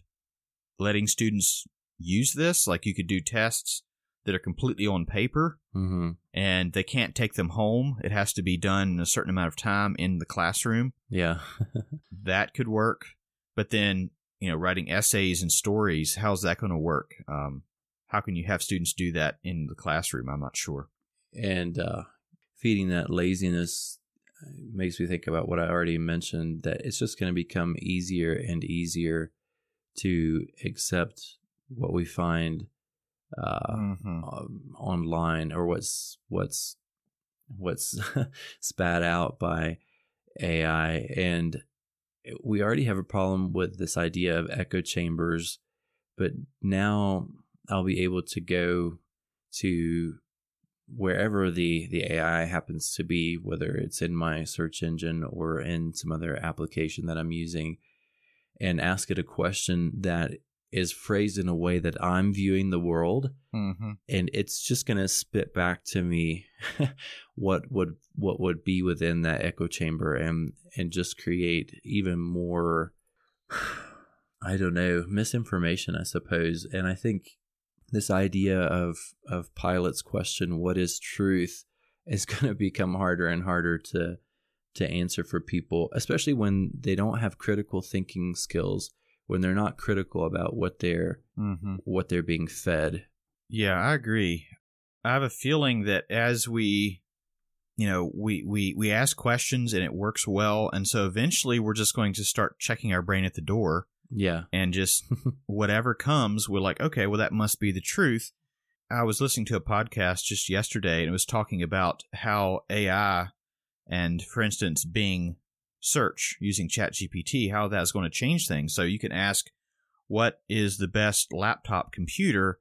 letting students use this. Like you could do tests that are completely on paper Mm-hmm. and they can't take them home. It has to be done in a certain amount of time in the classroom. Yeah. [LAUGHS] That could work. But then, you know, writing essays and stories, how's that going to work? Um, how can you have students do that in the classroom? I'm not sure. and uh, feeding that laziness uh, makes me think about what I already mentioned that it's just going to become easier and easier to accept what we find uh, Mm-hmm. um, online or what's what's what's [LAUGHS] spat out by AI and we already have a problem with this idea of echo chambers but now I'll be able to go to wherever the the AI happens to be whether it's in my search engine or in some other application that I'm using and ask it a question that is phrased in a way that I'm viewing the world Mm-hmm. and it's just going to spit back to me [LAUGHS] what would what would be within that echo chamber and and just create even more [SIGHS] I don't know misinformation I suppose. And I think this idea of of Pilate's question what is truth? is [LAUGHS] going to become harder and harder to to answer for people especially when they don't have critical thinking skills when they're not critical about what they're Mm-hmm. what they're being fed Yeah, I agree. I have a feeling that as we, you know, we, we, we ask questions and it works well. And so eventually we're just going to start checking our brain at the door yeah and just [LAUGHS] whatever comes, we're like, okay, well, that must be the truth. I was listening to a podcast just yesterday and it was talking about how AI and, for instance, Bing search using ChatGPT, how that's going to change things. So you can ask, what is the best laptop computer?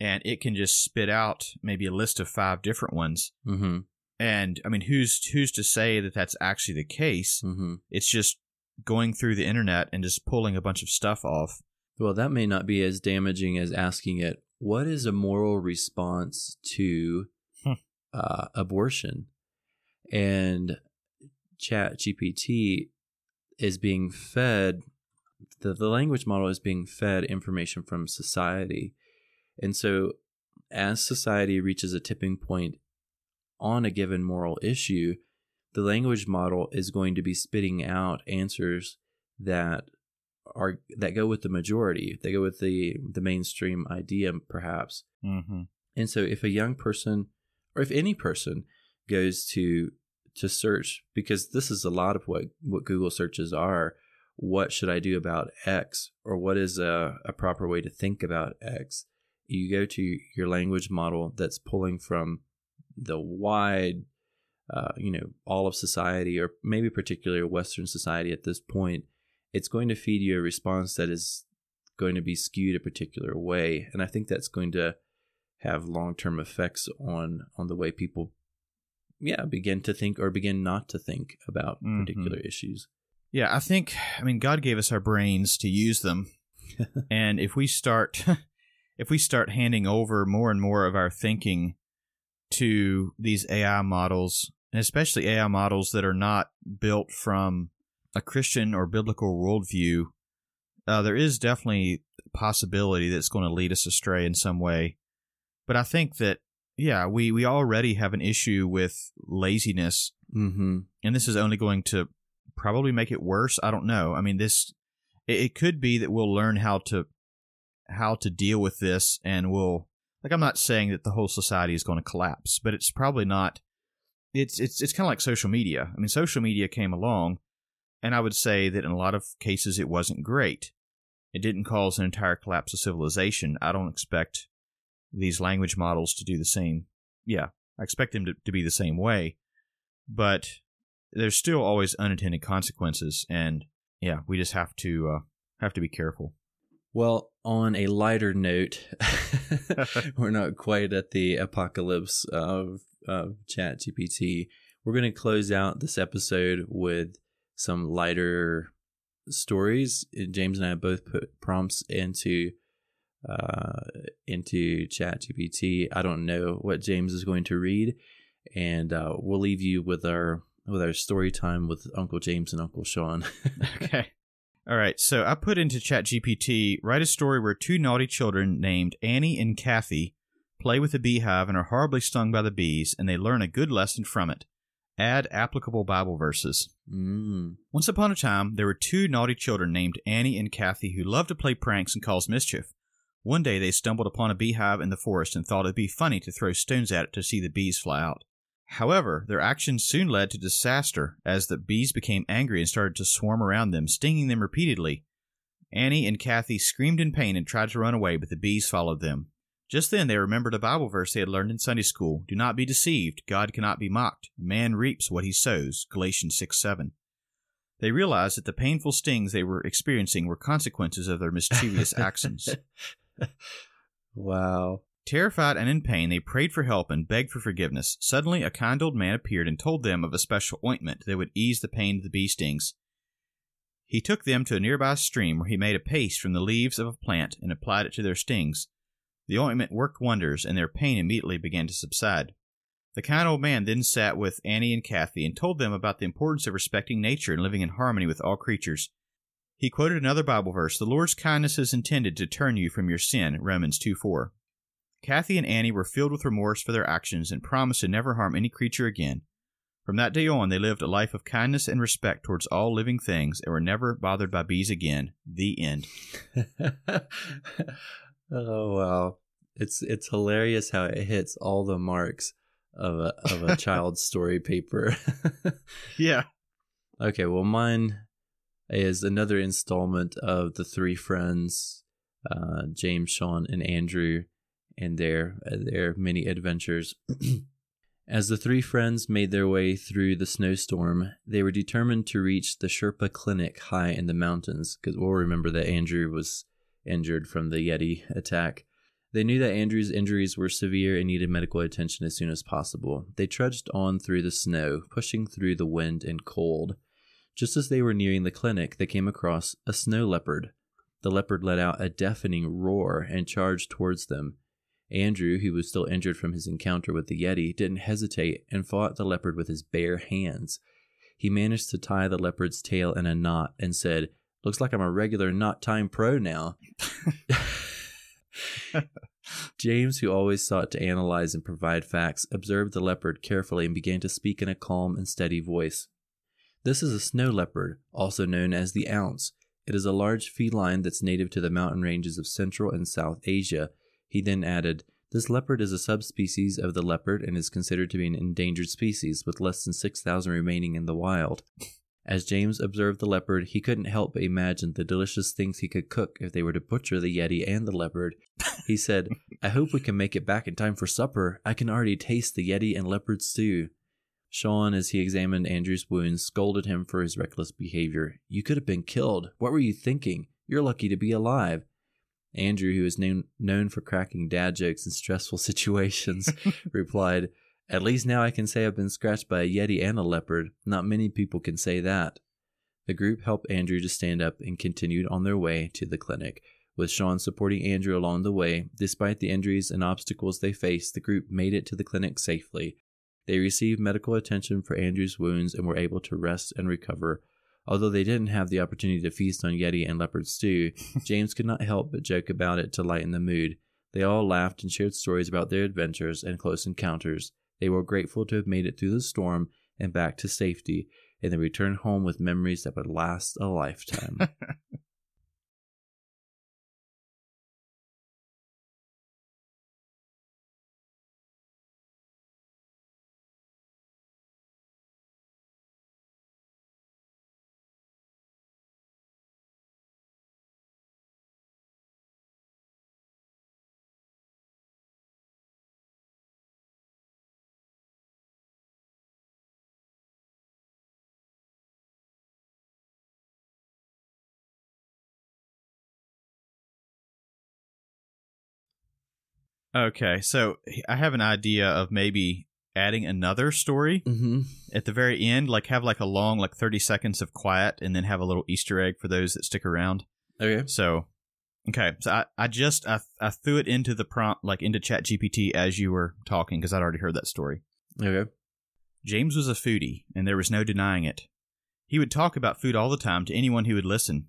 And it can just spit out maybe a list of five different ones. mm-hmm And I mean, who's who's to say that that's actually the case? mm-hmm It's just going through the internet and just pulling a bunch of stuff off. Well, that may not be as damaging as asking it, what is a moral response to Hmm. uh, abortion? And Chat GPT is being fed, the, the language model is being fed information from society. And so as society reaches a tipping point on a given moral issue, the language model is going to be spitting out answers that are that go with the majority. They go with the the mainstream idea, perhaps. Mm-hmm. And so, if a young person, or if any person, goes to to search, because this is a lot of what what Google searches are. What should I do about X, or what is a, a proper way to think about X? You go to your language model that's pulling from the wide, uh, you know, all of society, or maybe particularly Western society at this point. It's going to feed you a response that is going to be skewed a particular way, and I think that's going to have long term effects on on the way people yeah begin to think or begin not to think about Mhm. particular issues Yeah, I think I mean God gave us our brains to use them. [LAUGHS] and if we start [LAUGHS] if we start handing over more and more of our thinking to these AI models, and especially AI models that are not built from a Christian or biblical worldview, uh, there is definitely a possibility that's going to lead us astray in some way. But I think that yeah, we we already have an issue with laziness mm-hmm and this is only going to probably make it worse. I don't know. I mean, this it, it could be that we'll learn how to how to deal with this, and we'll like. I'm not saying that the whole society is going to collapse, but it's probably not. It's it's it's kind of like social media. I mean, social media came along, and I would say that in a lot of cases it wasn't great. It didn't cause an entire collapse of civilization. I don't expect these language models to do the same. Yeah, I expect them to, to be the same way, but there's still always unintended consequences, and yeah, we just have to uh, have to be careful. well on a lighter note [LAUGHS] [LAUGHS] we're not quite at the apocalypse of, of chat gpt we're going to close out this episode with some lighter stories james and i both put prompts into uh, into chat gpt i don't know what james is going to read and uh, we'll leave you with our with our story time with uncle james and uncle sean [LAUGHS] okay. All right. So I put into ChatGPT write a story where two naughty children named Annie and Kathy play with a beehive and are horribly stung by the bees, and they learn a good lesson from it. Add applicable Bible verses. mm. Once upon a time, there were two naughty children named Annie and Kathy who loved to play pranks and cause mischief. One day they stumbled upon a beehive in the forest and thought it'd be funny to throw stones at it to see the bees fly out. However, their actions soon led to disaster as the bees became angry and started to swarm around them, stinging them repeatedly. Annie and Kathy screamed in pain and tried to run away, but the bees followed them. Just then they remembered a Bible verse they had learned in Sunday school Do not be deceived, God cannot be mocked. A man reaps what he sows. Galatians 6 7. They realized that the painful stings they were experiencing were consequences of their mischievous [LAUGHS] actions. [LAUGHS] wow Terrified and in pain, they prayed for help and begged for forgiveness. Suddenly, a kind old man appeared and told them of a special ointment that would ease the pain of the bee stings. He took them to a nearby stream where he made a paste from the leaves of a plant and applied it to their stings. The ointment worked wonders, and their pain immediately began to subside. The kind old man then sat with Annie and Kathy and told them about the importance of respecting nature and living in harmony with all creatures. He quoted another Bible verse The Lord's kindness is intended to turn you from your sin, Romans 2 4. Kathy and Annie were filled with remorse for their actions and promised to never harm any creature again. From that day on, they lived a life of kindness and respect towards all living things and were never bothered by bees again. The end. [LAUGHS] oh wow it's it's hilarious how it hits all the marks of a of a [LAUGHS] child's story paper [LAUGHS] Yeah. okay well mine is another installment of the three friends uh, james sean and andrew and their their many adventures [CLEARS THROAT] as the three friends made their way through the snowstorm they were determined to reach the sherpa clinic high in the mountains because we'll remember that andrew was injured from the yeti attack they knew that Andrew's injuries were severe and needed medical attention as soon as possible. They trudged on through the snow, pushing through the wind and cold. Just as they were nearing the clinic, they came across a snow leopard. The leopard let out a deafening roar and charged towards them. Andrew, who was still injured from his encounter with the Yeti, didn't hesitate and fought the leopard with his bare hands. He managed to tie the leopard's tail in a knot and said, Looks like I'm a regular knot time pro now. [LAUGHS] James, who always sought to analyze and provide facts, observed the leopard carefully and began to speak in a calm and steady voice. This is a snow leopard, also known as the ounce. It is a large feline that's native to the mountain ranges of Central and South Asia. He then added, This leopard is a subspecies of the leopard and is considered to be an endangered species, with less than 6,000 remaining in the wild. [LAUGHS] As James observed the leopard, he couldn't help but imagine the delicious things he could cook if they were to butcher the Yeti and the leopard. He said, [LAUGHS] I hope we can make it back in time for supper. I can already taste the Yeti and leopard stew. Sean, as he examined Andrew's wounds, scolded him for his reckless behavior. You could have been killed. What were you thinking? You're lucky to be alive. Andrew, who is known, known for cracking dad jokes in stressful [LAUGHS] situations, [LAUGHS] replied, at least now I can say I've been scratched by a Yeti and a leopard. Not many people can say that. The group helped Andrew to stand up and continued on their way to the clinic. With Sean supporting Andrew along the way, despite the injuries and obstacles they faced, the group made it to the clinic safely. They received medical attention for Andrew's wounds and were able to rest and recover. Although they didn't have the opportunity to feast on Yeti and leopard stew, [LAUGHS] James could not help but joke about it to lighten the mood. They all laughed and shared stories about their adventures and close encounters. They were grateful to have made it through the storm and back to safety, and they returned home with memories that would last a lifetime. [LAUGHS] Okay, so I have an idea of maybe adding another story mm-hmm. at the very end, like have like a long, like 30 seconds of quiet and then have a little Easter egg for those that stick around. Okay. So, okay, so I, I just, I, I threw it into the prompt, like into Chat GPT as you were talking because I'd already heard that story. Okay. James was a foodie, and there was no denying it. He would talk about food all the time to anyone who would listen.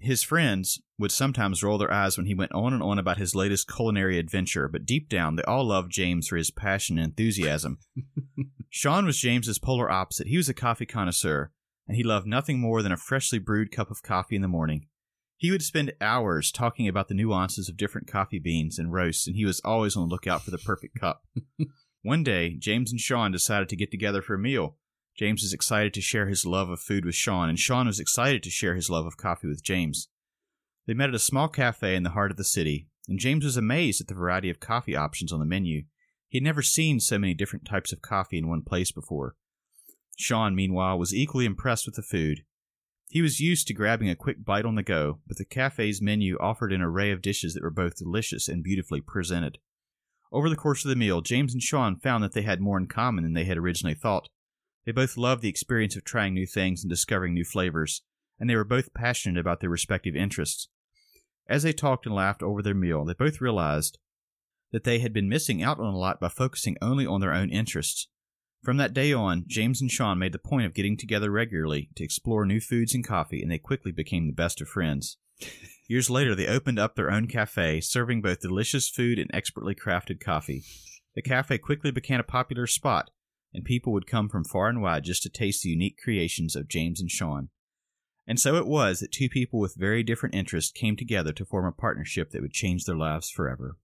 His friends would sometimes roll their eyes when he went on and on about his latest culinary adventure, but deep down they all loved James for his passion and enthusiasm. [LAUGHS] Sean was James's polar opposite. He was a coffee connoisseur, and he loved nothing more than a freshly brewed cup of coffee in the morning. He would spend hours talking about the nuances of different coffee beans and roasts, and he was always on the lookout for the perfect cup. [LAUGHS] One day, James and Sean decided to get together for a meal. James was excited to share his love of food with Sean, and Sean was excited to share his love of coffee with James. They met at a small cafe in the heart of the city, and James was amazed at the variety of coffee options on the menu. He had never seen so many different types of coffee in one place before. Sean, meanwhile, was equally impressed with the food. He was used to grabbing a quick bite on the go, but the cafe's menu offered an array of dishes that were both delicious and beautifully presented. Over the course of the meal, James and Sean found that they had more in common than they had originally thought. They both loved the experience of trying new things and discovering new flavors, and they were both passionate about their respective interests. As they talked and laughed over their meal, they both realized that they had been missing out on a lot by focusing only on their own interests. From that day on, James and Sean made the point of getting together regularly to explore new foods and coffee, and they quickly became the best of friends. Years later, they opened up their own cafe, serving both delicious food and expertly crafted coffee. The cafe quickly became a popular spot, and people would come from far and wide just to taste the unique creations of James and Sean. And so it was that two people with very different interests came together to form a partnership that would change their lives forever.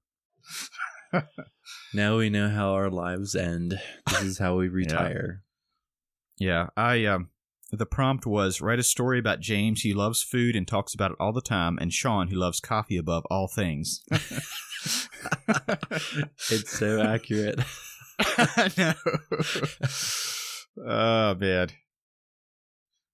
[LAUGHS] now we know how our lives end. This is how we [LAUGHS] retire. Yeah, I um the prompt was write a story about James who loves food and talks about it all the time and Sean who loves coffee above all things. [LAUGHS] it's so accurate. [LAUGHS] no. [LAUGHS] oh man.